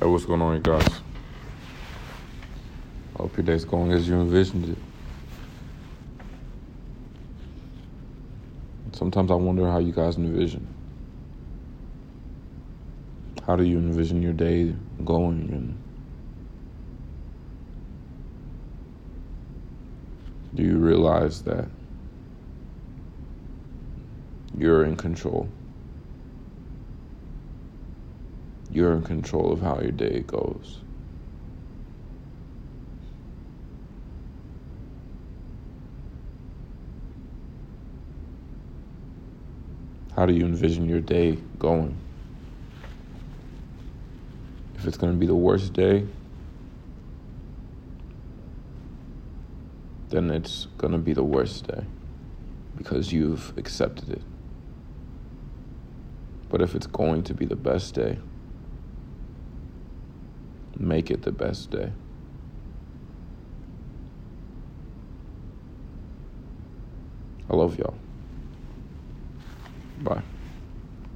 Hey, what's going on, you guys? I hope your day's going as you envisioned it. Sometimes I wonder how you guys envision. How do you envision your day going and do you realize that you're in control? You're in control of how your day goes. How do you envision your day going? If it's going to be the worst day, then it's going to be the worst day because you've accepted it. But if it's going to be the best day, make it the best day. I love y'all. Bye.